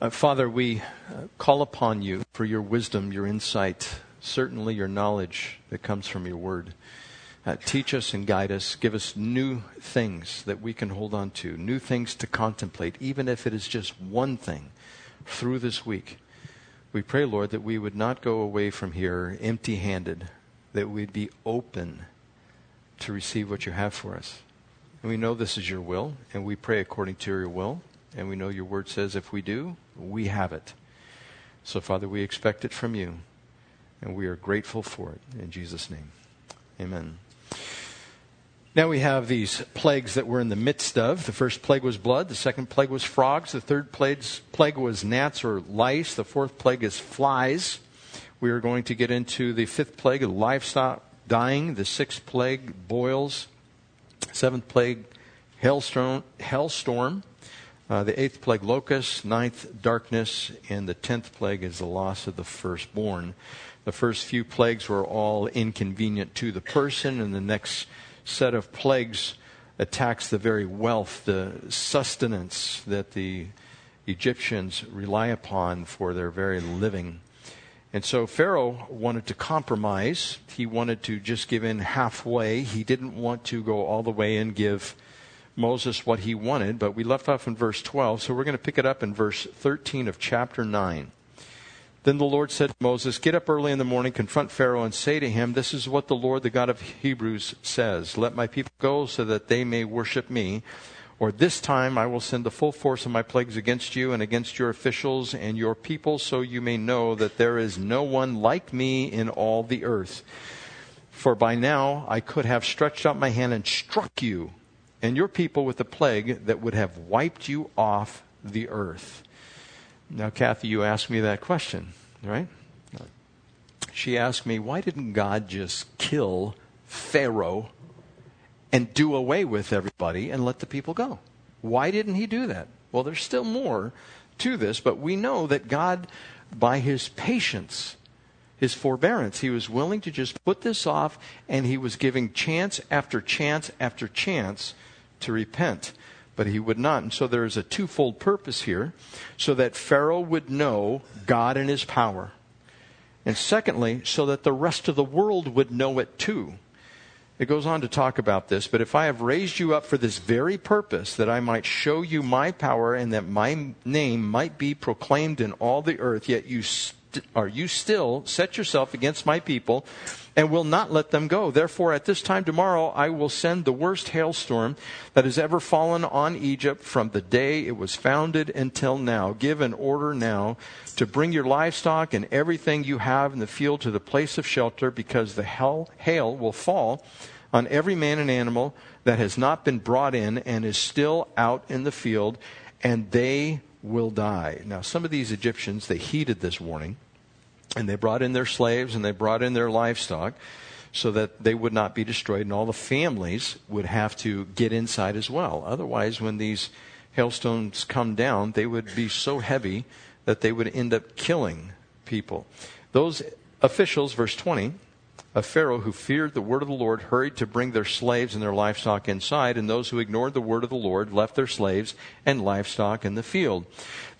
Uh, Father, we uh, call upon you for your wisdom, your insight, certainly your knowledge that comes from your word. Uh, teach us and guide us. Give us new things that we can hold on to, new things to contemplate, even if it is just one thing through this week. We pray, Lord, that we would not go away from here empty handed, that we'd be open to receive what you have for us. And we know this is your will, and we pray according to your will. And we know your word says if we do, we have it. So, Father, we expect it from you, and we are grateful for it. In Jesus' name, amen. Now we have these plagues that we're in the midst of. The first plague was blood. The second plague was frogs. The third plague was gnats or lice. The fourth plague is flies. We are going to get into the fifth plague livestock dying. The sixth plague, boils. Seventh plague, hailstorm. hailstorm. Uh, the eighth plague, locusts. Ninth, darkness. And the tenth plague is the loss of the firstborn. The first few plagues were all inconvenient to the person, and the next set of plagues attacks the very wealth, the sustenance that the Egyptians rely upon for their very living. And so Pharaoh wanted to compromise. He wanted to just give in halfway. He didn't want to go all the way and give Moses what he wanted, but we left off in verse 12, so we're going to pick it up in verse 13 of chapter 9. Then the Lord said to Moses, Get up early in the morning, confront Pharaoh, and say to him, This is what the Lord, the God of Hebrews, says Let my people go so that they may worship me. Or this time I will send the full force of my plagues against you and against your officials and your people, so you may know that there is no one like me in all the earth. For by now I could have stretched out my hand and struck you and your people with a plague that would have wiped you off the earth. Now, Kathy, you asked me that question, right? She asked me, why didn't God just kill Pharaoh and do away with everybody and let the people go? Why didn't he do that? Well, there's still more to this, but we know that God, by his patience, his forbearance, he was willing to just put this off and he was giving chance after chance after chance to repent, but he would not. And so there is a twofold purpose here so that Pharaoh would know God and his power. And secondly, so that the rest of the world would know it too. It goes on to talk about this, but if I have raised you up for this very purpose, that I might show you my power and that my name might be proclaimed in all the earth, yet you st- are you still set yourself against my people and will not let them go. Therefore, at this time tomorrow, I will send the worst hailstorm that has ever fallen on Egypt from the day it was founded until now. Give an order now to bring your livestock and everything you have in the field to the place of shelter, because the hail will fall on every man and animal that has not been brought in and is still out in the field, and they will die. Now, some of these Egyptians, they heeded this warning and they brought in their slaves and they brought in their livestock so that they would not be destroyed, and all the families would have to get inside as well. Otherwise, when these hailstones come down, they would be so heavy that they would end up killing people. Those officials, verse 20, of Pharaoh who feared the word of the Lord hurried to bring their slaves and their livestock inside, and those who ignored the word of the Lord left their slaves and livestock in the field.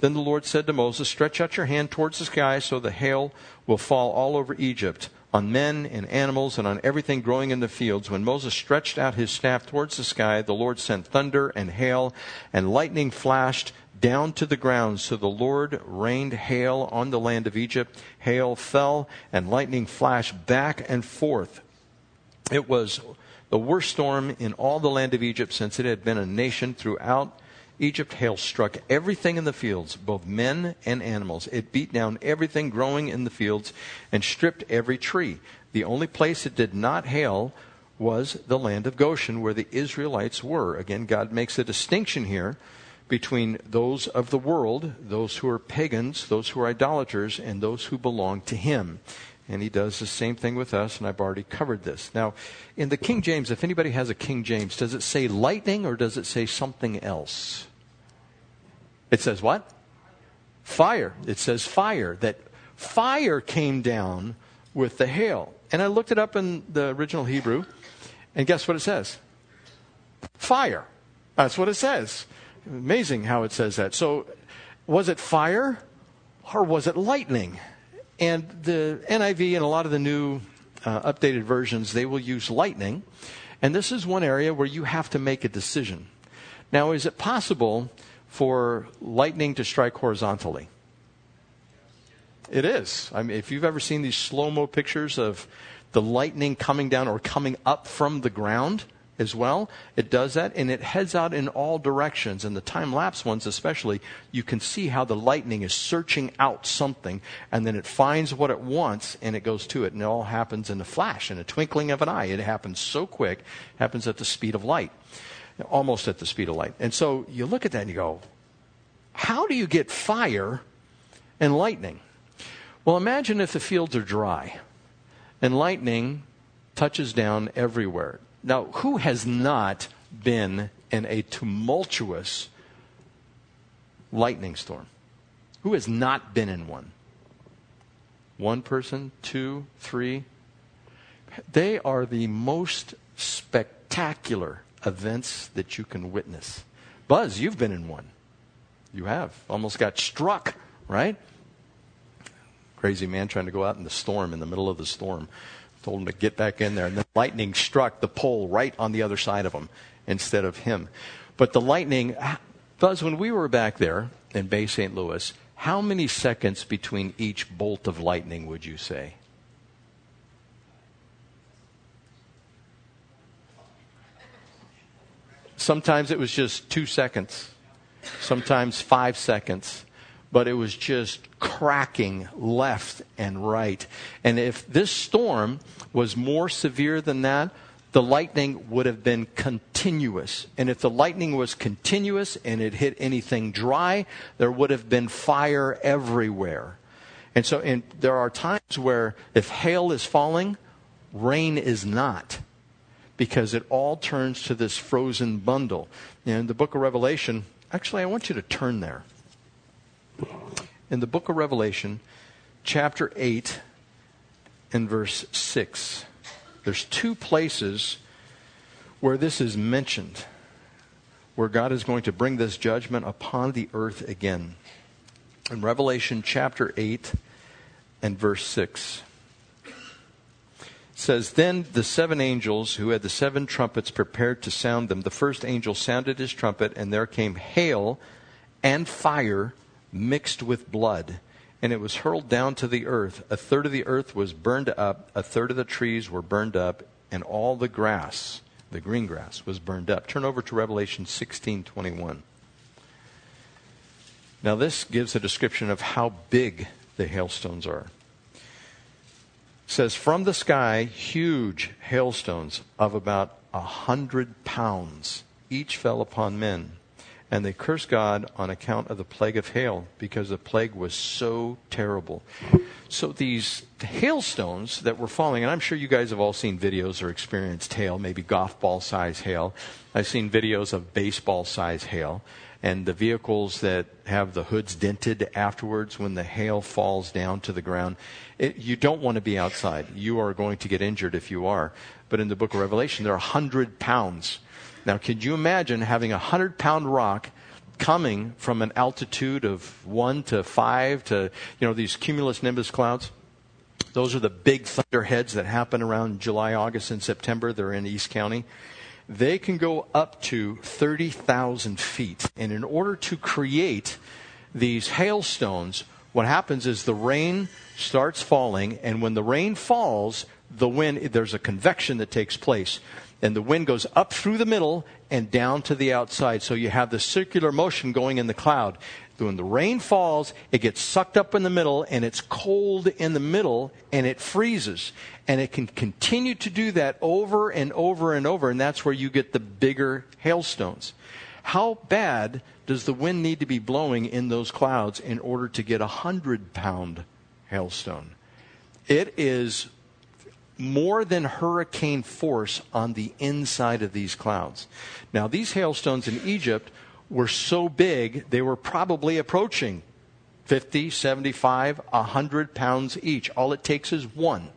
Then the Lord said to Moses, Stretch out your hand towards the sky so the hail will fall all over Egypt, on men and animals and on everything growing in the fields. When Moses stretched out his staff towards the sky, the Lord sent thunder and hail, and lightning flashed down to the ground. So the Lord rained hail on the land of Egypt. Hail fell, and lightning flashed back and forth. It was the worst storm in all the land of Egypt since it had been a nation throughout Egypt. Hail struck everything in the fields, both men and animals. It beat down everything growing in the fields and stripped every tree. The only place it did not hail was the land of Goshen, where the Israelites were. Again, God makes a distinction here between those of the world, those who are pagans, those who are idolaters, and those who belong to Him. And He does the same thing with us, and I've already covered this. Now, in the King James, if anybody has a King James, does it say lightning or does it say something else? It says what? Fire. It says fire. That fire came down with the hail. And I looked it up in the original Hebrew, and guess what it says? Fire. That's what it says. Amazing how it says that. So Was it fire or was it lightning? And the NIV and a lot of the new uh, updated versions, they will use lightning. And this is one area where you have to make a decision. Now, is it possible for lightning to strike horizontally? It is. I mean, if you've ever seen these slow mo pictures of the lightning coming down or coming up from the ground, as well. It does that and it heads out in all directions. And the time lapse ones, especially, you can see how the lightning is searching out something and then it finds what it wants and it goes to it. And it all happens in a flash, in a twinkling of an eye. It happens so quick, happens at the speed of light, almost at the speed of light. And so you look at that and you go, how do you get fire and lightning? Well, imagine if the fields are dry and lightning touches down everywhere. Now, who has not been in a tumultuous lightning storm? Who has not been in one? One person, two, three. They are the most spectacular events that you can witness. Buzz, you've been in one. You have. Almost got struck, right? Crazy man trying to go out in the storm, in the middle of the storm told him to get back in there. And the lightning struck the pole right on the other side of him instead of him. But the lightning, Buzz, when we were back there in Bay St. Louis, how many seconds between each bolt of lightning would you say? Sometimes it was just two seconds, sometimes five seconds but it was just cracking left and right. And if this storm was more severe than that, the lightning would have been continuous. And if the lightning was continuous and it hit anything dry, there would have been fire everywhere. And so and there are times where if hail is falling, rain is not. Because it all turns to this frozen bundle. In the book of Revelation, actually, I want you to turn there in the book of Revelation, chapter 8 and verse 6. There's two places where this is mentioned, where God is going to bring this judgment upon the earth again. In Revelation chapter 8 and verse 6 says then the seven angels who had the seven trumpets prepared to sound them the first angel sounded his trumpet and there came hail and fire mixed with blood, and it was hurled down to the earth. A third of the earth was burned up, a third of the trees were burned up, and all the grass, the green grass, was burned up. Turn over to Revelation 16:21. Now this gives a description of how big the hailstones are. It says from the sky huge hailstones of about a hundred pounds each fell upon men and they cursed God on account of the plague of hail because the plague was so terrible. So these hailstones that were falling, and I'm sure you guys have all seen videos or experienced hail, maybe golf ball size hail. I've seen videos of baseball size hail and the vehicles that have the hoods dented afterwards when the hail falls down to the ground. It, you don't want to be outside. You are going to get injured if you are. But in the book of Revelation, there are 100 pounds now, could you imagine having a 100 pound rock coming from an altitude of 1 to 5 to, you know, these cumulus nimbus clouds? Those are the big thunderheads that happen around July, August, and September. They're in East County. They can go up to 30,000 feet. And in order to create these hailstones, what happens is the rain starts falling, and when the rain falls, the wind, there's a convection that takes place and the wind goes up through the middle and down to the outside. So you have the circular motion going in the cloud. When the rain falls, it gets sucked up in the middle and it's cold in the middle and it freezes. And it can continue to do that over and over and over, and that's where you get the bigger hailstones. How bad does the wind need to be blowing in those clouds in order to get a hundred pound hailstone? It is more than hurricane force on the inside of these clouds. Now, these hailstones in Egypt were so big, they were probably approaching 50, 75, 100 pounds each. All it takes is one.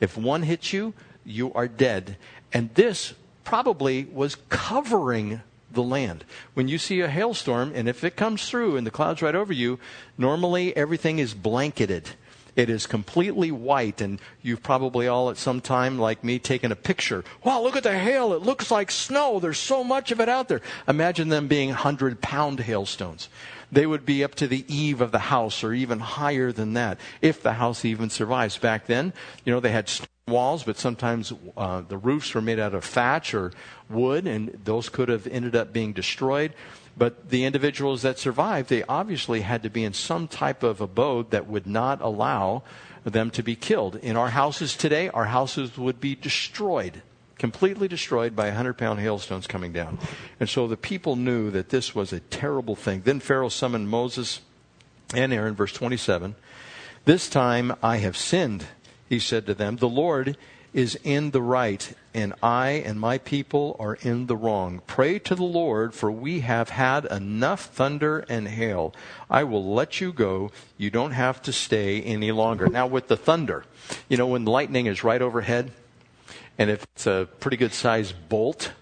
If one hits you, you are dead. And this probably was covering the land. When you see a hailstorm, and if it comes through and the cloud's right over you, normally everything is blanketed. It is completely white, and you've probably all at some time, like me, taken a picture. Wow, look at the hail. It looks like snow. There's so much of it out there. Imagine them being 100 pound hailstones. They would be up to the eave of the house or even higher than that, if the house even survives. Back then, you know, they had stone walls, but sometimes uh, the roofs were made out of thatch or wood, and those could have ended up being destroyed. But the individuals that survived, they obviously had to be in some type of abode that would not allow them to be killed. In our houses today, our houses would be destroyed, completely destroyed by 100 pound hailstones coming down. And so the people knew that this was a terrible thing. Then Pharaoh summoned Moses and Aaron, verse 27. This time I have sinned, he said to them. The Lord is in the right, and I and my people are in the wrong. Pray to the Lord, for we have had enough thunder and hail. I will let you go. You don't have to stay any longer. Now, with the thunder, you know, when lightning is right overhead, and if it's a pretty good sized bolt,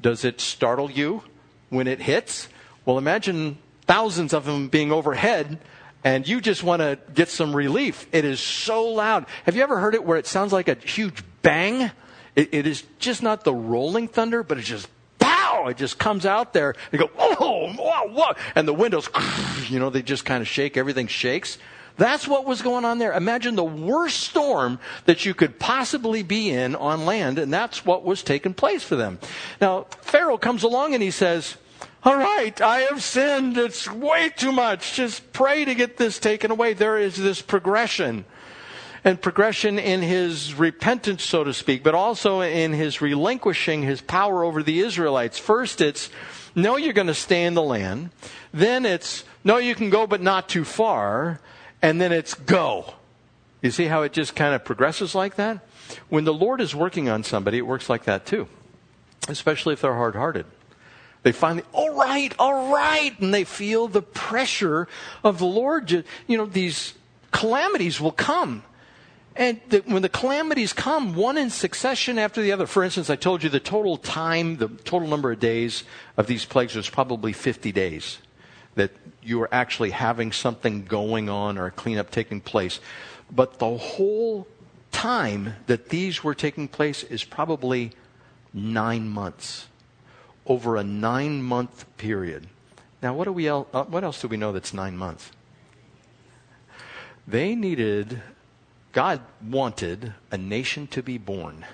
does it startle you when it hits? Well, imagine thousands of them being overhead and you just want to get some relief. It is so loud. Have you ever heard it where it sounds like a huge bang? it, it is just not the rolling thunder, but it's just pow! It just comes out there. You go, oh, whoa, whoa. And the windows, you know, they just kind of shake. Everything shakes. That's what was going on there. Imagine the worst storm that you could possibly be in on land, and that's what was taking place for them. Now, Pharaoh comes along and he says, all right, I have sinned. It's way too much. Just pray to get this taken away. There is this progression. And progression in his repentance, so to speak, but also in his relinquishing his power over the Israelites. First, it's, no, you're going to stay in the land. Then it's, no, you can go, but not too far. And then it's go. You see how it just kind of progresses like that? When the Lord is working on somebody, it works like that too, especially if they're hard hearted. They finally, all right, all right. And they feel the pressure of the Lord. You know, these calamities will come. And the, when the calamities come, one in succession after the other, for instance, I told you the total time, the total number of days of these plagues was probably 50 days that you were actually having something going on or a cleanup taking place. But the whole time that these were taking place is probably nine months over a nine month period. Now, what, do we el- uh, what else do we know that's nine months? They needed, God wanted a nation to be born.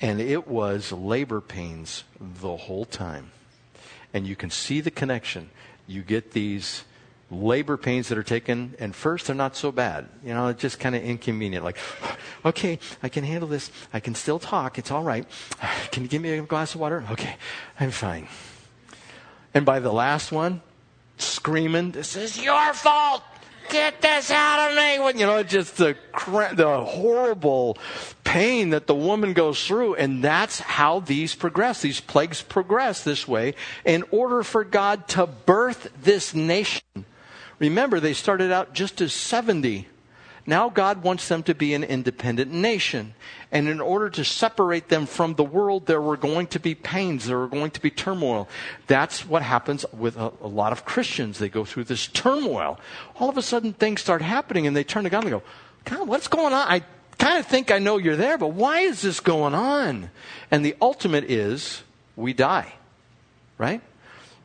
And it was labor pains the whole time. And you can see the connection. You get these labor pains that are taken, and first they're not so bad. You know, it's just kind of inconvenient. Like, okay, I can handle this. I can still talk. It's all right. Can you give me a glass of water? Okay, I'm fine. And by the last one, screaming, This is your fault. Get this out of me. You know, just the, the horrible pain that the woman goes through. And that's how these progress. These plagues progress this way in order for God to birth this nation Remember, they started out just as 70. Now God wants them to be an independent nation. And in order to separate them from the world, there were going to be pains, there were going to be turmoil. That's what happens with a, a lot of Christians. They go through this turmoil. All of a sudden, things start happening, and they turn to God and go, God, what's going on? I kind of think I know you're there, but why is this going on? And the ultimate is we die, right?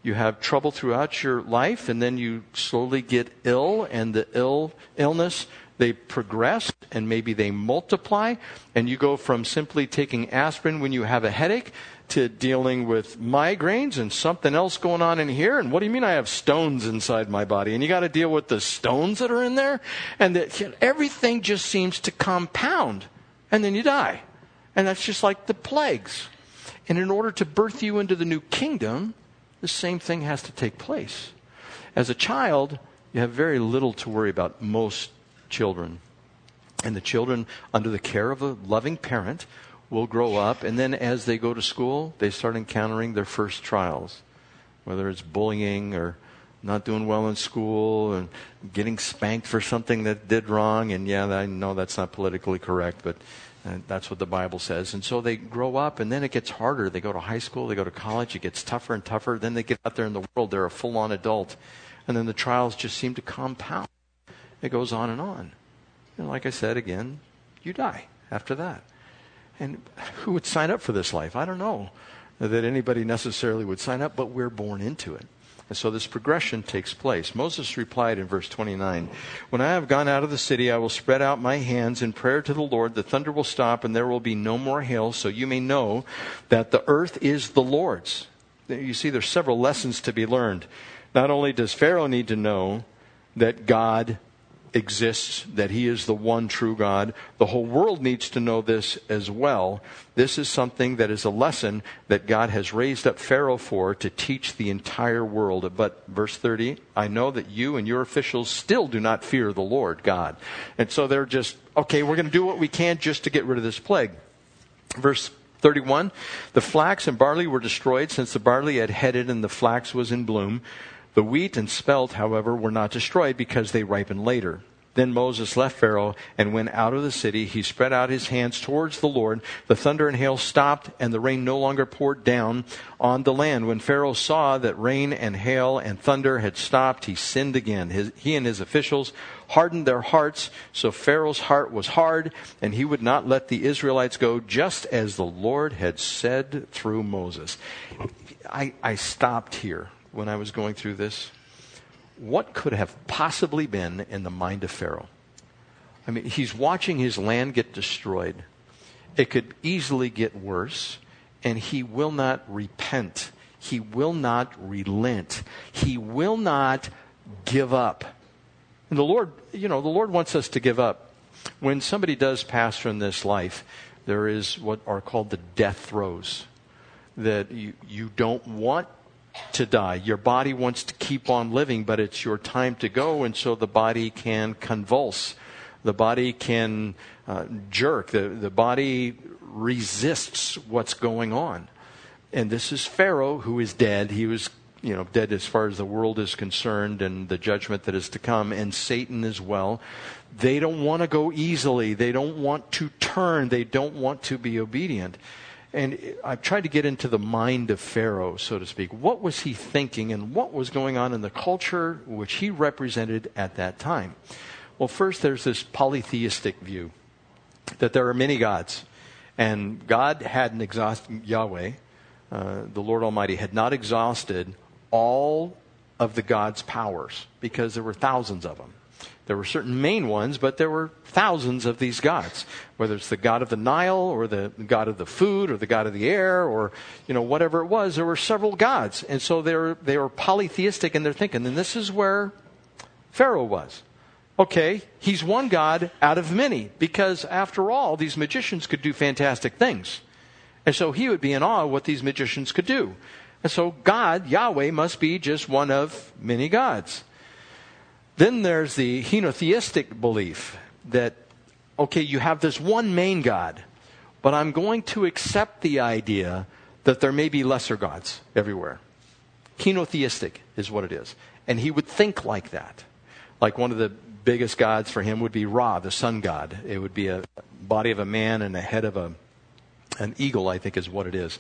You have trouble throughout your life and then you slowly get ill and the ill illness they progress and maybe they multiply and you go from simply taking aspirin when you have a headache to dealing with migraines and something else going on in here and what do you mean i have stones inside my body? And you got to deal with the stones that are in there and that everything just seems to compound and then you die. And that's just like the plagues. And in order to birth you into the new kingdom the same thing has to take place. As a child, you have very little to worry about, most children. And the children, under the care of a loving parent, will grow up, and then as they go to school, they start encountering their first trials, whether it's bullying or not doing well in school and getting spanked for something that did wrong. And yeah, I know that's not politically correct, but And that's what the Bible says. And so they grow up, and then it gets harder. They go to high school, they go to college, it gets tougher and tougher. Then they get out there in the world, they're a full on adult. And then the trials just seem to compound. It goes on and on. And like I said again, you die after that. And who would sign up for this life? I don't know that anybody necessarily would sign up, but we're born into it. And so this progression takes place. Moses replied in verse 29 When I have gone out of the city, I will spread out my hands in prayer to the Lord. The thunder will stop, and there will be no more hail, so you may know that the earth is the Lord's. You see, there's several lessons to be learned. Not only does Pharaoh need to know that God exists, that He is the one true God. The whole world needs to know this as well. This is something that is a lesson that God has raised up Pharaoh for to teach the entire world. But verse 30, I know that you and your officials still do not fear the Lord God. And so they're just, okay, we're going to do what we can just to get rid of this plague. Verse 31, the flax and barley were destroyed since the barley had headed and the flax was in bloom. The wheat and spelt, however, were not destroyed because they ripened later. Then Moses left Pharaoh and went out of the city. He spread out his hands towards the Lord. The thunder and hail stopped, and the rain no longer poured down on the land. When Pharaoh saw that rain and hail and thunder had stopped, he sinned again. His, he and his officials hardened their hearts, so Pharaoh's heart was hard, and he would not let the Israelites go, just as the Lord had said through Moses. I, I stopped here when I was going through this? What could have possibly been in the mind of Pharaoh? I mean, he's watching his land get destroyed. It could easily get worse, and he will not repent. He will not relent. He will not give up. And the Lord, you know, the Lord wants us to give up. When somebody does pass from this life, there is what are called the death throes. That you, you don't want to die. Your body wants to keep on living, but it's your time to go, and so the body can convulse. The body can uh, jerk. The, the body resists what's going on. And this is Pharaoh who is dead. He was you know, dead as far as the world is concerned and the judgment that is to come, and Satan as well. They don't want to go easily. They don't want to turn. They don't want to be obedient. And I've tried to get into the mind of Pharaoh, so to speak. What was he thinking and what was going on in the culture which he represented at that time? Well, first, there's this polytheistic view that there are many gods. And God hadn't exhausted, Yahweh, uh, the Lord Almighty, had not exhausted all of the God's powers because there were thousands of them. There were certain main ones, but there were thousands of these gods, whether it's the god of the Nile or the god of the food or the god of the air or you know whatever it was. There were several gods, and so they were they were polytheistic in their thinking. And this is where Pharaoh was. Okay, he's one god out of many because after all, these magicians could do fantastic things, and so he would be in awe of what these magicians could do. And so God, Yahweh, must be just one of many gods. Then there's the henotheistic belief that, okay, you have this one main God, but I'm going to accept the idea that there may be lesser gods everywhere. Henotheistic is what it is. And he would think like that. Like one of the biggest gods for him would be Ra, the sun god. It would be a body of a man and a head of a, an eagle, I think is what it is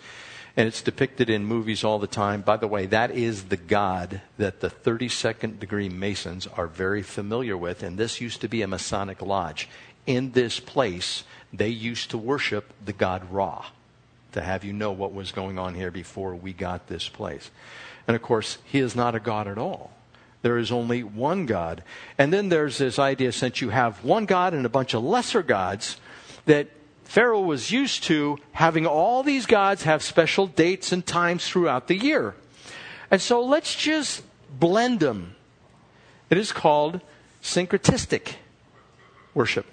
and it's depicted in movies all the time. By the way, that is the God that the 32nd degree Masons are very familiar with, and this used to be a Masonic lodge. In this place, they used to worship the god Ra, to have you know what was going on here before we got this place. And of course, he is not a god at all. There is only one God. And then there's this idea since you have one God and a bunch of lesser gods, that Pharaoh was used to having all these gods have special dates and times throughout the year. And so let's just blend them. It is called syncretistic worship,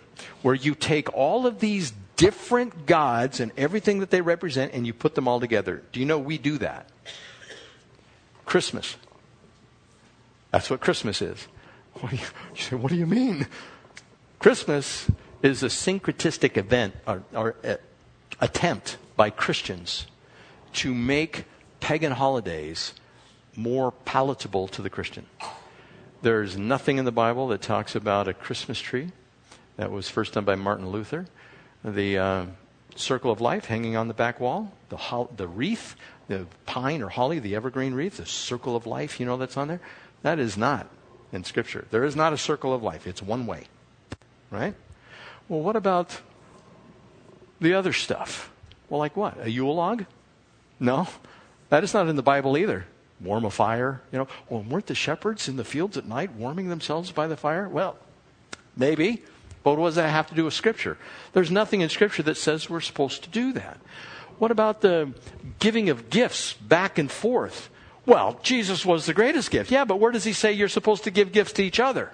where you take all of these different gods and everything that they represent and you put them all together. Do you know we do that? Christmas. That's what Christmas is. What you, you say, what do you mean? Christmas is a syncretistic event or, or uh, attempt by Christians to make pagan holidays more palatable to the Christian. There's nothing in the Bible that talks about a Christmas tree. That was first done by Martin Luther. the uh, circle of life hanging on the back wall, the, ho- the wreath, the pine or holly, the evergreen wreath, the circle of life, you know that's on there? That is not in Scripture. There is not a circle of life, it's one way. Right? Well, what about the other stuff? Well, like what? A Yule log? No, that is not in the Bible either. Warm a fire, you know. Well, weren't the shepherds in the fields at night warming themselves by the fire? Well, maybe. But what does that have to do with Scripture? There's nothing in Scripture that says we're supposed to do that. What about the giving of gifts back and forth? Well, Jesus was the greatest gift. Yeah, but where does he say you're supposed to give gifts to each other?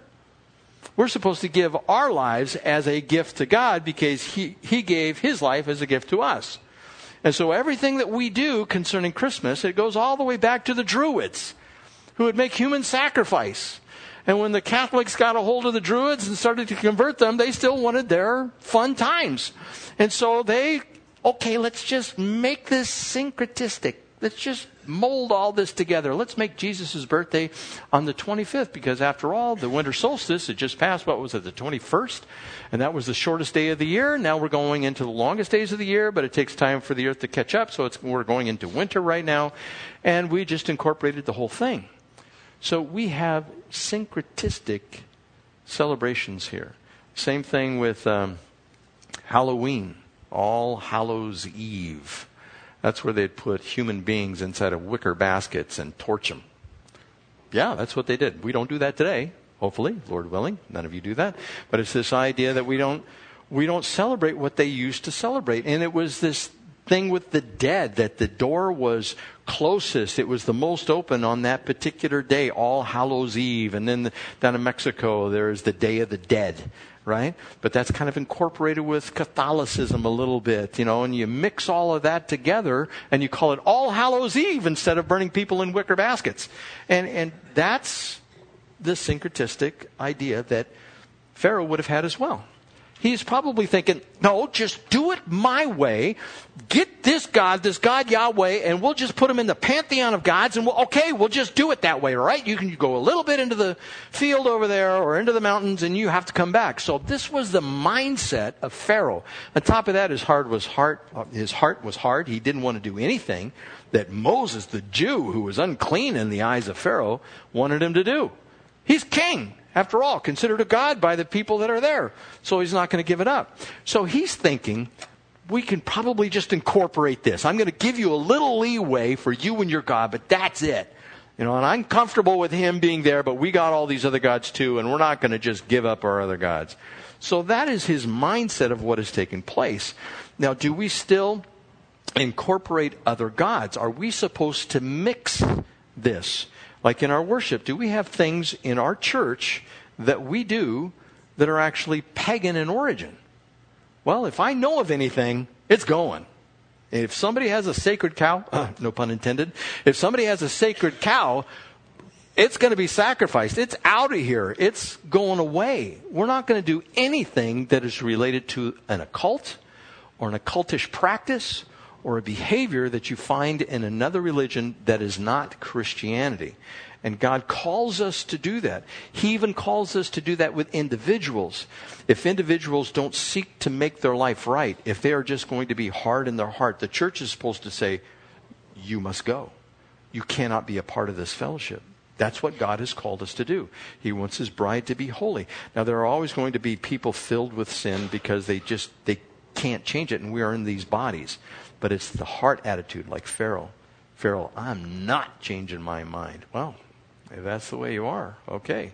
We're supposed to give our lives as a gift to God because he, he gave his life as a gift to us. And so everything that we do concerning Christmas, it goes all the way back to the Druids who would make human sacrifice. And when the Catholics got a hold of the Druids and started to convert them, they still wanted their fun times. And so they, okay, let's just make this syncretistic. Let's just mold all this together. Let's make Jesus' birthday on the 25th because, after all, the winter solstice had just passed. What was it, the 21st? And that was the shortest day of the year. Now we're going into the longest days of the year, but it takes time for the earth to catch up. So we're going into winter right now. And we just incorporated the whole thing. So we have syncretistic celebrations here. Same thing with um, Halloween, All Hallows Eve. That's where they'd put human beings inside of wicker baskets and torch them. Yeah, that's what they did. We don't do that today, hopefully, Lord willing. None of you do that. But it's this idea that we don't we don't celebrate what they used to celebrate. And it was this thing with the dead that the door was closest. It was the most open on that particular day, All Hallows Eve. And then down in Mexico, there is the Day of the Dead right? But that's kind of incorporated with Catholicism a little bit, you know, and you mix all of that together and you call it All Hallows Eve instead of burning people in wicker baskets. And, and that's the syncretistic idea that Pharaoh would have had as well he's probably thinking, no, just do it my way. Get this God, this God Yahweh, and we'll just put him in the pantheon of gods, and we'll, okay, we'll just do it that way, right? You can go a little bit into the field over there or into the mountains, and you have to come back. So this was the mindset of Pharaoh. On top of that, his heart was hard. his heart was hard. He didn't want to do anything that Moses, the Jew, who was unclean in the eyes of Pharaoh, wanted him to do. He's king after all, considered a God by the people that are there. So he's not going to give it up. So he's thinking, we can probably just incorporate this. I'm going to give you a little leeway for you and your God, but that's it. You know, and I'm comfortable with him being there, but we got all these other gods too, and we're not going to just give up our other gods. So that is his mindset of what has taken place. Now, do we still incorporate other gods? Are we supposed to mix this? Like in our worship, do we have things in our church that we do that are actually pagan in origin? Well, if I know of anything, it's going. If somebody has a sacred cow, uh, no pun intended, if somebody has a sacred cow, it's going to be sacrificed. It's out of here. It's going away. We're not going to do anything that is related to an occult or an occultish practice or a behavior that you find in another religion that is not Christianity. And God calls us to do that. He even calls us to do that with individuals. If individuals don't seek to make their life right, if they are just going to be hard in their heart, the church is supposed to say, You must go. You cannot be a part of this fellowship. That's what God has called us to do. He wants his bride to be holy. Now there are always going to be people filled with sin because they just they can't change it and we are in these bodies but it's the heart attitude, like Pharaoh. Pharaoh, I'm not changing my mind. Well, if that's the way you are, okay.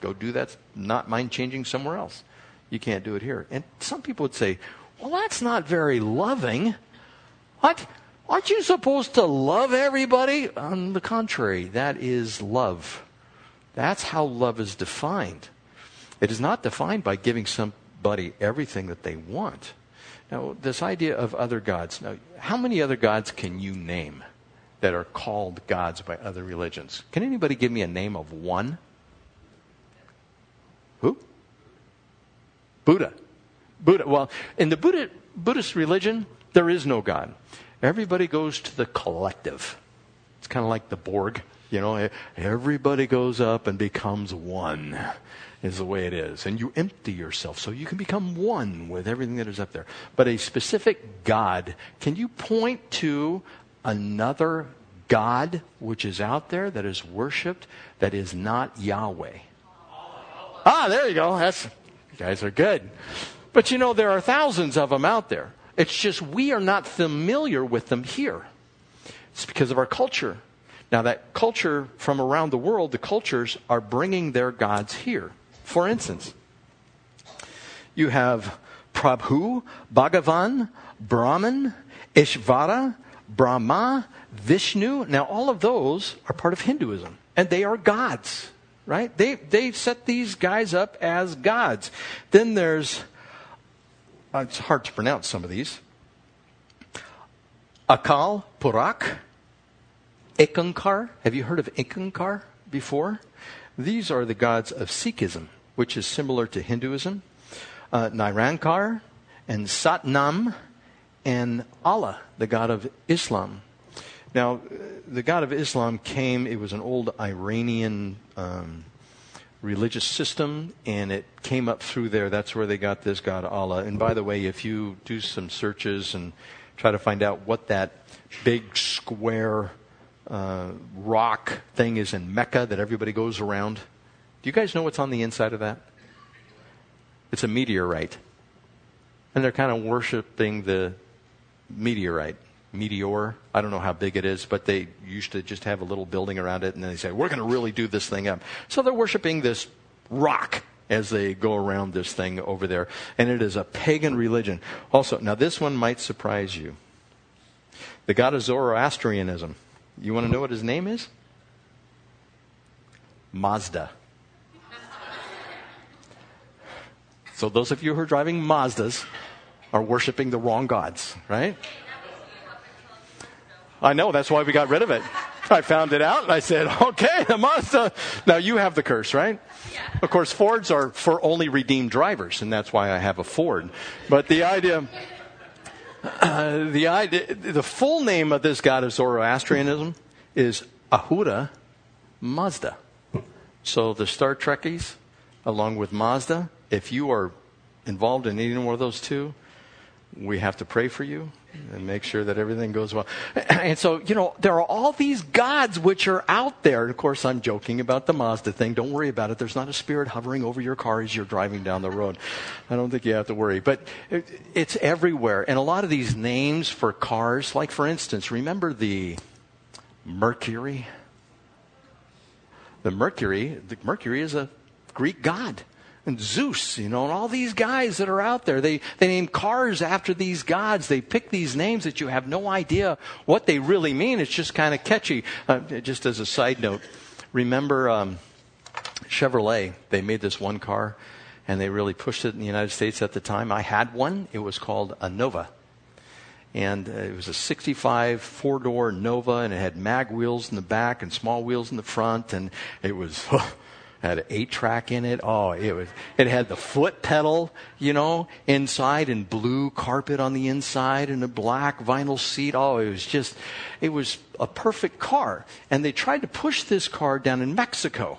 Go do that. Not mind changing somewhere else. You can't do it here. And some people would say, well, that's not very loving. What? Aren't you supposed to love everybody? On the contrary, that is love. That's how love is defined. It is not defined by giving somebody everything that they want. Now, this idea of other gods. Now, how many other gods can you name that are called gods by other religions? Can anybody give me a name of one? Who? Buddha. Buddha. Well, in the Buddha, Buddhist religion, there is no God. Everybody goes to the collective. It's kind of like the Borg. You know, everybody goes up and becomes one is the way it is. And you empty yourself so you can become one with everything that is up there. But a specific God, can you point to another God which is out there that is worshiped that is not Yahweh? Ah, there you go. That's, you guys are good. But you know, there are thousands of them out there. It's just we are not familiar with them here. It's because of our culture. Now, that culture from around the world, the cultures are bringing their gods here. For instance, you have Prabhu, Bhagavan, Brahman, Ishvara, Brahma, Vishnu. Now, all of those are part of Hinduism, and they are gods, right? They, they set these guys up as gods. Then there's, it's hard to pronounce some of these Akal Purakh, Ekankar. Have you heard of Ekankar before? These are the gods of Sikhism, which is similar to Hinduism, uh, Nirankar, and Satnam, and Allah, the god of Islam. Now, the God of Islam came, it was an old Iranian um, religious system, and it came up through there. That's where they got this God, Allah. And by the way, if you do some searches and try to find out what that big square uh, rock thing is in Mecca that everybody goes around. Do you guys know what's on the inside of that? It's a meteorite. And they're kind of worshiping the meteorite. Meteor. I don't know how big it is, but they used to just have a little building around it, and then they say, We're going to really do this thing up. So they're worshiping this rock as they go around this thing over there. And it is a pagan religion. Also, now this one might surprise you. The god of Zoroastrianism you want to know what his name is? Mazda. So, those of you who are driving Mazdas are worshiping the wrong gods, right? I know, that's why we got rid of it. I found it out and I said, okay, the Mazda. Now you have the curse, right? Yeah. Of course, Fords are for only redeemed drivers, and that's why I have a Ford. But the idea, uh, the, idea, the full name of this god of Zoroastrianism is Ahura Mazda. So the Star Trekkies, along with Mazda, if you are involved in either one of those two, we have to pray for you and make sure that everything goes well. And so, you know, there are all these gods which are out there. Of course, I'm joking about the Mazda thing. Don't worry about it. There's not a spirit hovering over your car as you're driving down the road. I don't think you have to worry. But it's everywhere. And a lot of these names for cars, like for instance, remember the Mercury? The Mercury, the Mercury is a Greek god and Zeus, you know, and all these guys that are out there. They, they name cars after these gods. They pick these names that you have no idea what they really mean. It's just kind of catchy. Uh, just as a side note, remember um, Chevrolet? They made this one car and they really pushed it in the United States at the time. I had one. It was called a Nova. And uh, it was a 65 four door Nova and it had mag wheels in the back and small wheels in the front. And it was. had an eight track in it. Oh, it was, it had the foot pedal, you know, inside and blue carpet on the inside and a black vinyl seat. Oh, it was just, it was a perfect car. And they tried to push this car down in Mexico,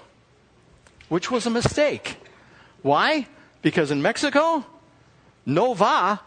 which was a mistake. Why? Because in Mexico, Nova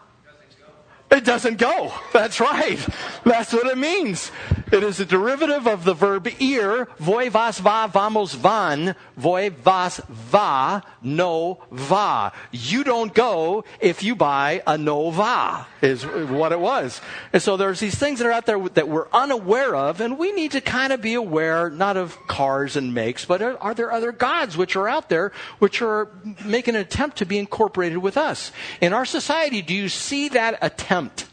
it doesn't go. That's right. That's what it means. It is a derivative of the verb ir, voy vas va vamos van, voy vas va no va. You don't go if you buy a Nova, is what it was. And so there's these things that are out there that we're unaware of, and we need to kind of be aware, not of cars and makes, but are, are there other gods which are out there which are making an attempt to be incorporated with us? In our society, do you see that attempt?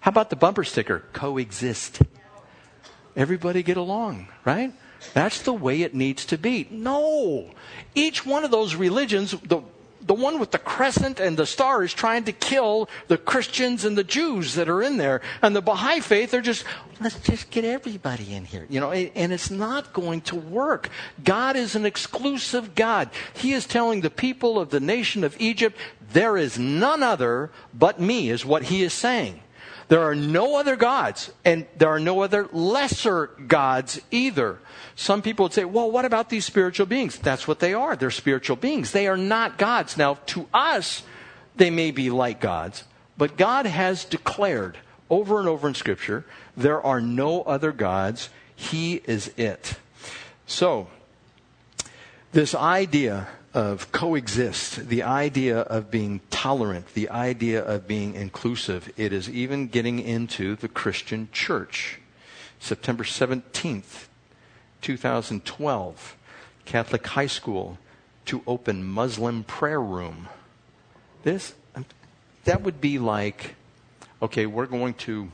How about the bumper sticker? Coexist. Everybody get along, right? That's the way it needs to be. No. Each one of those religions, the, the one with the crescent and the star is trying to kill the Christians and the Jews that are in there. And the Baha'i faith, they're just, let's just get everybody in here. You know, and it's not going to work. God is an exclusive God. He is telling the people of the nation of Egypt, there is none other but me, is what he is saying. There are no other gods, and there are no other lesser gods either. Some people would say, well, what about these spiritual beings? That's what they are. They're spiritual beings. They are not gods. Now, to us, they may be like gods, but God has declared over and over in Scripture there are no other gods. He is it. So, this idea of coexist, the idea of being tolerant, the idea of being inclusive, it is even getting into the Christian church. September 17th, 2012, Catholic High School to open Muslim prayer room. This, um, that would be like, okay, we're going to,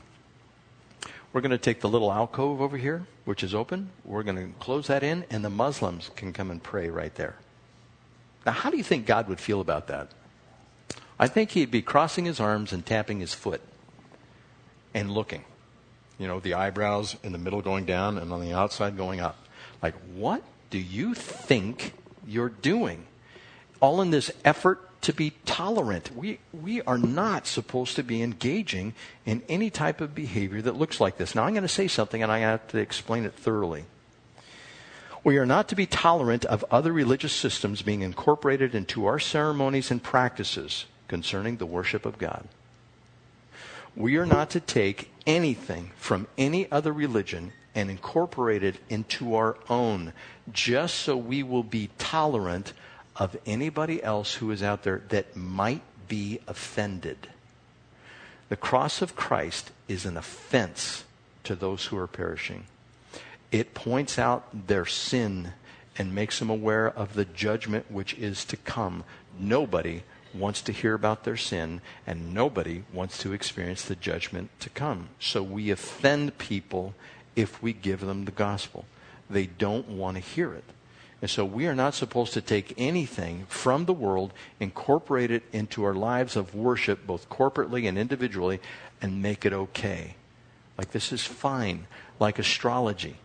we're going to take the little alcove over here, which is open. We're going to close that in, and the Muslims can come and pray right there. Now, how do you think God would feel about that? I think he'd be crossing his arms and tapping his foot and looking. You know, the eyebrows in the middle going down and on the outside going up. Like, what do you think you're doing? All in this effort to be tolerant. We, we are not supposed to be engaging in any type of behavior that looks like this. Now, I'm going to say something and I have to explain it thoroughly. We are not to be tolerant of other religious systems being incorporated into our ceremonies and practices concerning the worship of God. We are not to take anything from any other religion and incorporate it into our own, just so we will be tolerant of anybody else who is out there that might be offended. The cross of Christ is an offense to those who are perishing it points out their sin and makes them aware of the judgment which is to come. Nobody wants to hear about their sin, and nobody wants to experience the judgment to come. So we offend people if we give them the gospel. They don't want to hear it. And so we are not supposed to take anything from the world, incorporate it into our lives of worship, both corporately and individually, and make it okay. Like this is fine, like astrology.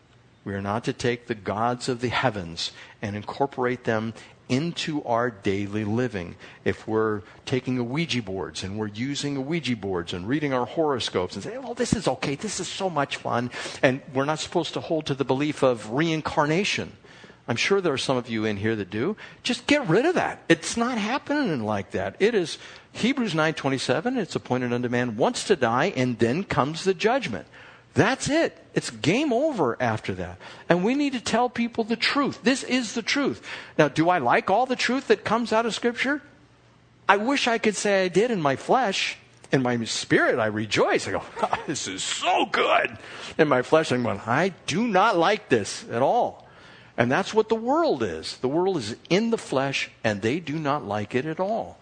We are not to take the gods of the heavens and incorporate them into our daily living. If we're taking a Ouija boards and we're using a Ouija boards and reading our horoscopes and say, well, this is okay, this is so much fun, and we're not supposed to hold to the belief of reincarnation. I'm sure there are some of you in here that do. Just get rid of that. It's not happening like that. It is Hebrews 9:27. It's appointed unto man once to die, and then comes the judgment. That's it. It's game over after that. And we need to tell people the truth. This is the truth. Now, do I like all the truth that comes out of Scripture? I wish I could say I did in my flesh. In my spirit, I rejoice. I go, this is so good. In my flesh, I'm going, I do not like this at all. And that's what the world is. The world is in the flesh, and they do not like it at all.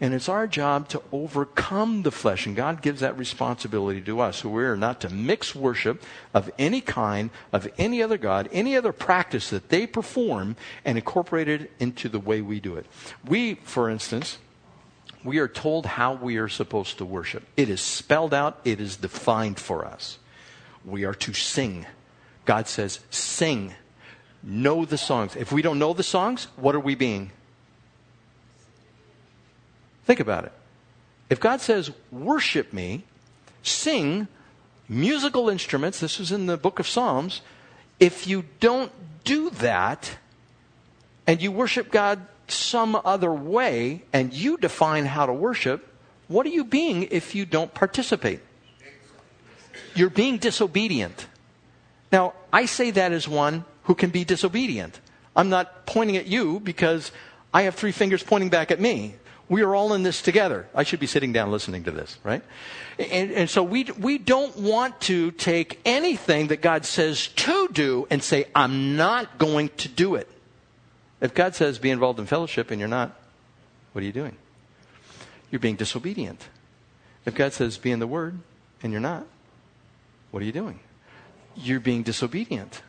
And it's our job to overcome the flesh. And God gives that responsibility to us. So we're not to mix worship of any kind, of any other God, any other practice that they perform, and incorporate it into the way we do it. We, for instance, we are told how we are supposed to worship. It is spelled out, it is defined for us. We are to sing. God says, sing. Know the songs. If we don't know the songs, what are we being? Think about it. If God says, worship me, sing musical instruments, this is in the book of Psalms, if you don't do that and you worship God some other way and you define how to worship, what are you being if you don't participate? You're being disobedient. Now, I say that as one who can be disobedient. I'm not pointing at you because I have three fingers pointing back at me. We are all in this together. I should be sitting down listening to this, right? And, and, so we, we don't want to take anything that God says to do and say, I'm not going to do it. If God says be involved in fellowship and you're not, what are you doing? You're being disobedient. If God says be in the Word and you're not, what are you doing? You're being disobedient.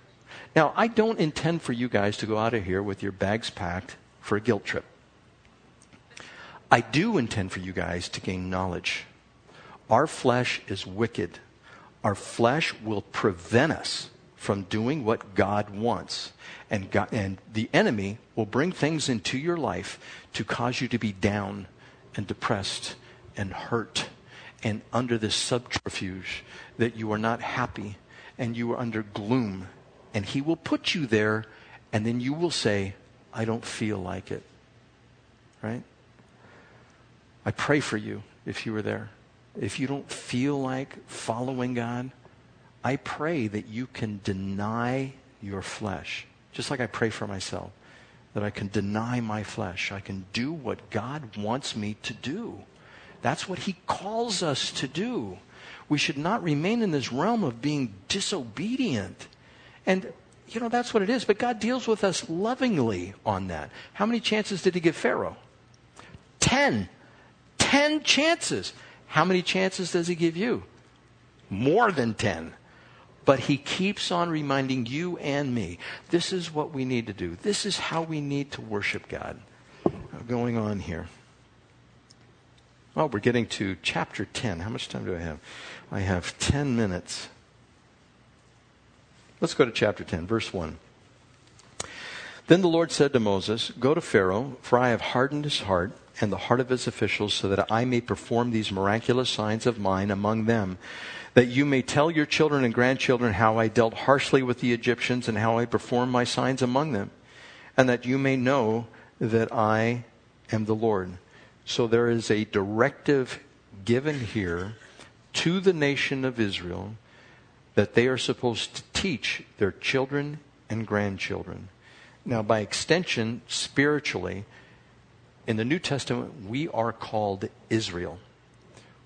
Now, I don't intend for you guys to go out of here with your bags packed for a guilt trip. I do intend for you guys to gain knowledge. Our flesh is wicked. Our flesh will prevent us from doing what God wants. And, God, and the enemy will bring things into your life to cause you to be down and depressed and hurt and under this subterfuge that you are not happy and you are under gloom. And He will put you there, and then you will say, I don't feel like it. Right? I pray for you if you were there. If you don't feel like following God, I pray that you can deny your flesh, just like I pray for myself, that I can deny my flesh. I can do what God wants me to do. That's what He calls us to do. We should not remain in this realm of being disobedient. And, you know, that's what it is. But God deals with us lovingly on that. How many chances did He give Pharaoh? Ten. Ten chances. How many chances does He give you? More than ten. But he keeps on reminding you and me this is what we need to do. This is how we need to worship God. Going on here. Well, we're getting to chapter 10. How much time do I have? I have 10 minutes. Let's go to chapter 10, verse 1. Then the Lord said to Moses, Go to Pharaoh, for I have hardened his heart and the heart of his officials, so that I may perform these miraculous signs of mine among them, that you may tell your children and grandchildren how I dealt harshly with the Egyptians and how I performed my signs among them, and that you may know that I am the Lord. So there is a directive given here to the nation of Israel that they are supposed to teach their children and grandchildren. Now, by extension, spiritually, in the New Testament, we are called Israel.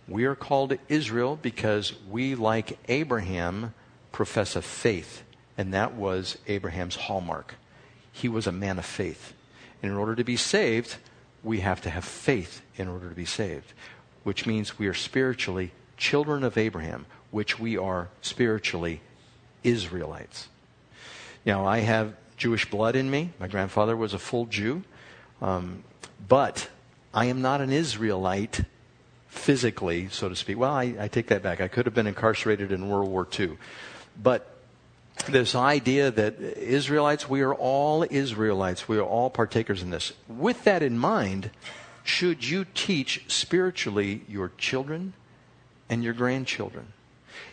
We are called Israel because we, like Abraham, profess a faith, and that was Abraham's hallmark. He was a man of faith. And in order to be saved, we have to have faith in order to be saved, which means we are spiritually children of Abraham, which we are spiritually Israelites. Now, I have Jewish blood in me. My grandfather was a full Jew. Um, but I am not an Israelite physically, so to speak. Well, I, I, take that back. I could have been incarcerated in World War II. But this idea that Israelites, we are all Israelites, we are all partakers in this. With that in mind, should you teach spiritually your children and your grandchildren?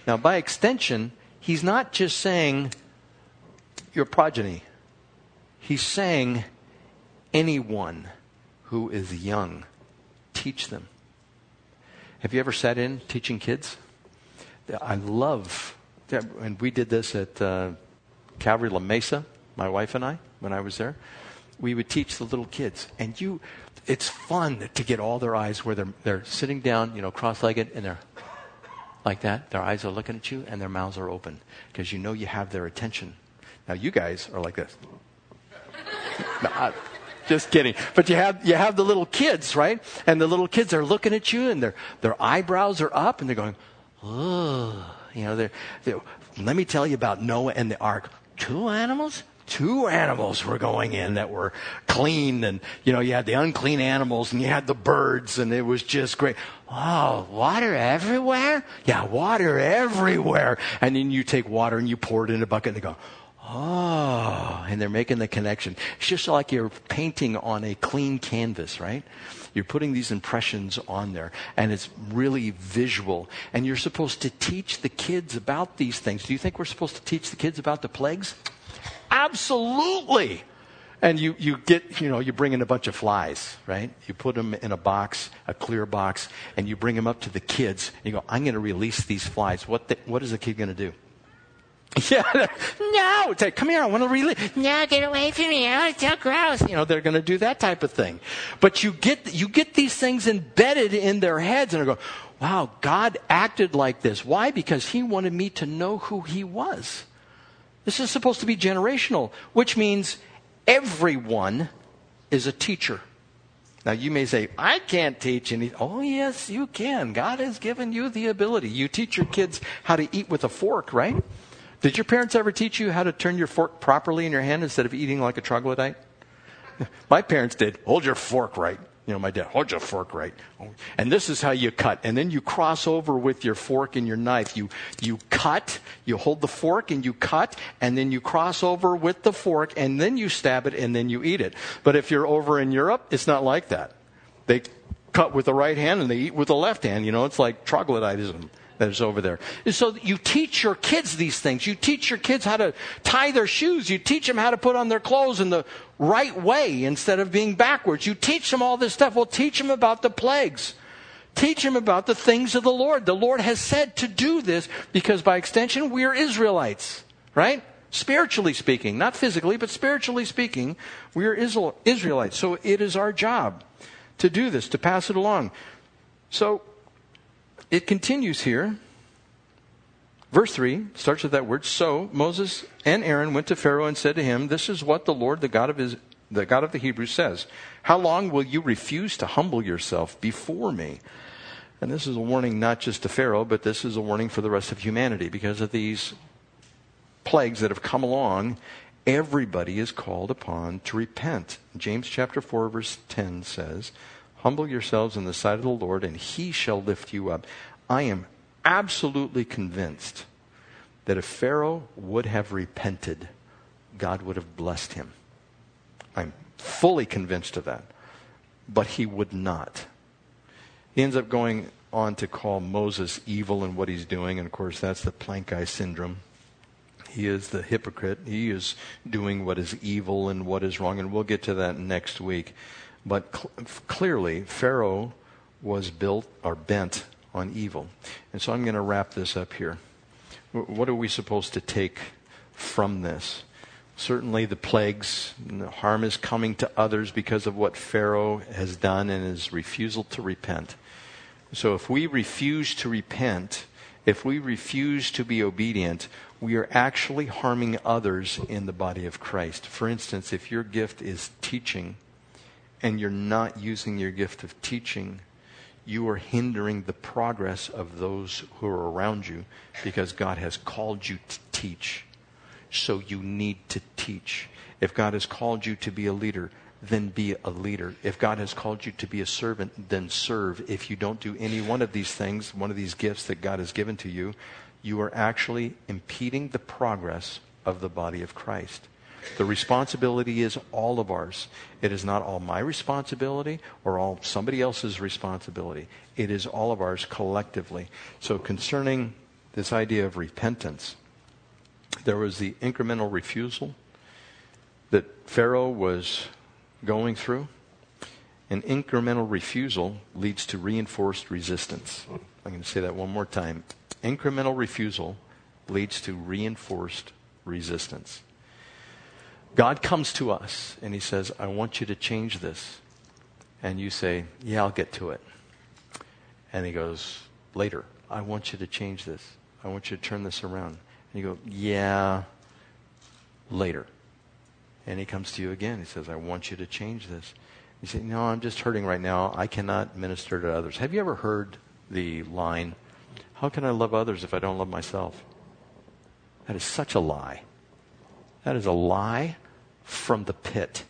Now, by extension, he's not just saying your progeny, he's saying anyone who is young. Teach them. Have you ever sat in teaching kids? I love, and we did this at uh, Calvary La Mesa, my wife and I, when I was there. We would teach the little kids, and you, it's fun to get all their eyes where they're, they're sitting down, you know, cross-legged, and they're like that. Their eyes are looking at you, and their mouths are open because you know you have their attention. Now you guys are like this. no, I, just kidding. But you have, you have the little kids, right? And the little kids are looking at you and their, their eyebrows are up and they're going, oh, you know, they're, they're, let me tell you about Noah and the ark. Two animals? Two animals were going in that were clean and, you know, you had the unclean animals and you had the birds and it was just great. Oh, water everywhere? Yeah, water everywhere. And then you take water and you pour it in a bucket and they go, Oh, and they're making the connection. It's just like you're painting on a clean canvas, right? You're putting these impressions on there, and it's really visual. And you're supposed to teach the kids about these things. Do you think we're supposed to teach the kids about the plagues? Absolutely. And you, you get, you know, you bring in a bunch of flies, right? You put them in a box, a clear box, and you bring them up to the kids. And you go, I'm going to release these flies. What, the, what is the kid going to do? Yeah, no, say, come here, I want to relive. No, get away from me. Oh, it's so gross. You know, they're going to do that type of thing. But you get, you get these things embedded in their heads and they're going, wow, God acted like this. Why? Because he wanted me to know who he was. This is supposed to be generational, which means everyone is a teacher. Now you may say, I can't teach any. Oh yes, you can. God has given you the ability. You teach your kids how to eat with a fork, right? Did your parents ever teach you how to turn your fork properly in your hand instead of eating like a troglodyte? My parents did. Hold your fork right. You know, my dad, hold your fork right. And this is how you cut. And then you cross over with your fork and your knife. You, you cut, you hold the fork and you cut, and then you cross over with the fork, and then you stab it, and then you eat it. But if you're over in Europe, it's not like that. They cut with the right hand and they eat with the left hand. You know, it's like troglodytism that is over there. And so you teach your kids these things. You teach your kids how to tie their shoes. You teach them how to put on their clothes in the right way instead of being backwards. You teach them all this stuff. Well, teach them about the plagues. Teach them about the things of the Lord. The Lord has said to do this because by extension, we are Israelites, right? Spiritually speaking, not physically, but spiritually speaking, we are Israelites. So it is our job to do this, to pass it along. So it continues here. Verse 3 starts with that word. So Moses and Aaron went to Pharaoh and said to him, This is what the Lord, the God of, his, the, God of the Hebrews, says. How long will you refuse to humble yourself before me? And this is a warning not just to Pharaoh, but this is a warning for the rest of humanity because of these plagues that have come along. Everybody is called upon to repent. James chapter 4, verse 10 says, Humble yourselves in the sight of the Lord, and he shall lift you up. I am absolutely convinced that if Pharaoh would have repented, God would have blessed him. I'm fully convinced of that. But he would not. He ends up going on to call Moses evil in what he's doing, and of course, that's the plank eye syndrome. He is the hypocrite. He is doing what is evil and what is wrong, and we'll get to that next week. But cl- clearly, Pharaoh was built or bent on evil. And so I'm going to wrap this up here. What are we supposed to take from this? Certainly, the plagues, the harm is coming to others because of what Pharaoh has done and his refusal to repent. So, if we refuse to repent, if we refuse to be obedient, we are actually harming others in the body of Christ. For instance, if your gift is teaching, and you're not using your gift of teaching, you are hindering the progress of those who are around you because God has called you to teach. So you need to teach. If God has called you to be a leader, then be a leader. If God has called you to be a servant, then serve. If you don't do any one of these things, one of these gifts that God has given to you, you are actually impeding the progress of the body of Christ. The responsibility is all of ours. It is not all my responsibility or all somebody else's responsibility. It is all of ours collectively. So, concerning this idea of repentance, there was the incremental refusal that Pharaoh was going through. An incremental refusal leads to reinforced resistance. I'm going to say that one more time. Incremental refusal leads to reinforced resistance. God comes to us and he says, I want you to change this. And you say, Yeah, I'll get to it. And he goes, Later, I want you to change this. I want you to turn this around. And you go, Yeah, later. And he comes to you again. He says, I want you to change this. You say, No, I'm just hurting right now. I cannot minister to others. Have you ever heard the line, How can I love others if I don't love myself? That is such a lie. That is a lie from the pit.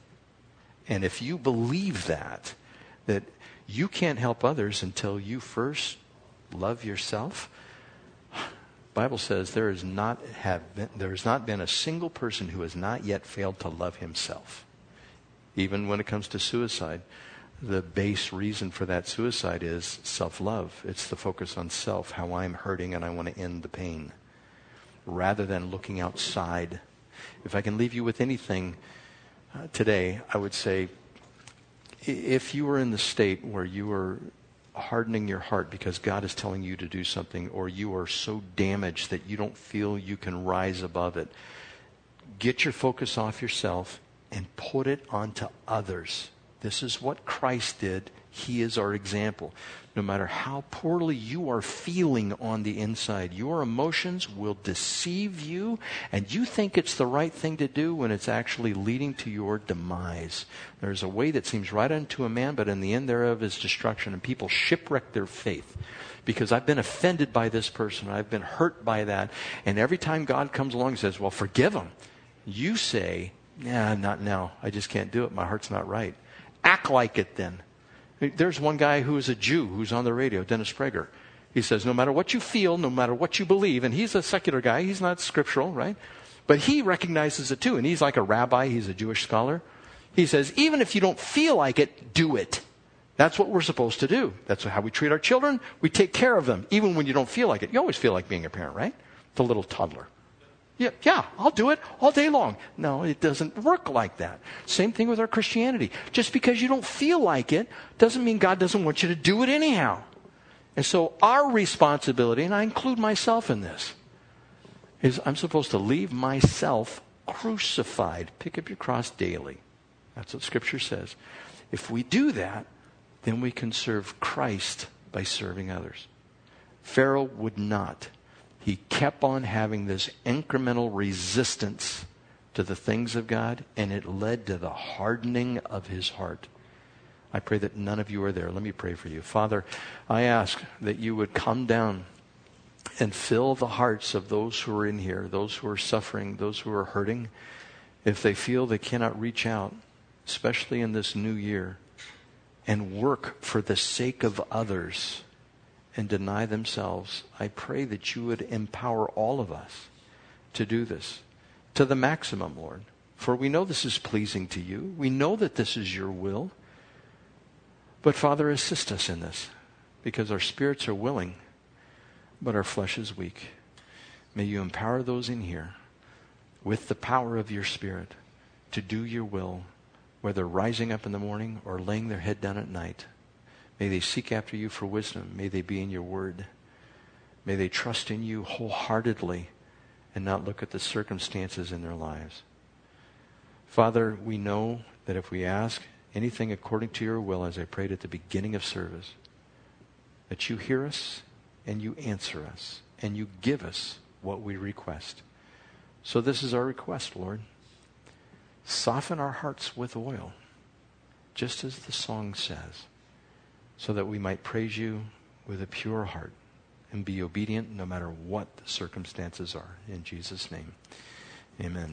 And if you believe that, that you can't help others until you first love yourself, Bible says there has not have been, there has not been a single person who has not yet failed to love himself. Even when it comes to suicide, the base reason for that suicide is self-love. It's the focus on self, how I'm hurting and I want to end the pain, rather than looking outside if I can leave you with anything uh, today, I would say if you are in the state where you are hardening your heart because God is telling you to do something, or you are so damaged that you don't feel you can rise above it, get your focus off yourself and put it onto others. This is what Christ did. He is our example no matter how poorly you are feeling on the inside, your emotions will deceive you, and you think it's the right thing to do when it's actually leading to your demise. There's a way that seems right unto a man, but in the end thereof is destruction, and people shipwreck their faith. Because I've been offended by this person, I've been hurt by that, and every time God comes along and says, Well, forgive them, you say, Nah, not now. I just can't do it. My heart's not right. Act like it then. There's one guy who is a Jew who's on the radio, Dennis Prager. He says, no matter what you feel, no matter what you believe, and he's a secular guy, he's not scriptural, right? But he recognizes it too, and he's like a rabbi, he's a Jewish scholar. He says, even if you don't feel like it, do it. That's what we're supposed to do. That's how we treat our children. We take care of them, even when you don't feel like it. You always feel like being a parent, right? The little toddler. Yeah, yeah, I'll do it all day long. No, it doesn't work like that. Same thing with our Christianity. Just because you don't feel like it doesn't mean God doesn't want you to do it anyhow. And so our responsibility, and I include myself in this, is I'm supposed to leave myself crucified. Pick up your cross daily. That's what Scripture says. If we do that, then we can serve Christ by serving others. Pharaoh would not. He kept on having this incremental resistance to the things of God, and it led to the hardening of his heart. I pray that none of you are there. Let me pray for you. Father, I ask that you would come down and fill the hearts of those who are in here, those who are suffering, those who are hurting. If they feel they cannot reach out, especially in this new year, and work for the sake of others and deny themselves, I pray that you would empower all of us to do this to the maximum, Lord. For we know this is pleasing to you. We know that this is your will. But Father, assist us in this because our spirits are willing, but our flesh is weak. May you empower those in here with the power of your Spirit to do your will whether rising up in the morning or laying their head down at night. May they seek after you for wisdom. May they be in your word. May they trust in you wholeheartedly and not look at the circumstances in their lives. Father, we know that if we ask anything according to your will, as I prayed at the beginning of service, that you hear us and you answer us and you give us what we request. So this is our request, Lord. Soften our hearts with oil, just as the song says, so that we might praise you with a pure heart and be obedient no matter what the circumstances are. In Jesus' name, amen.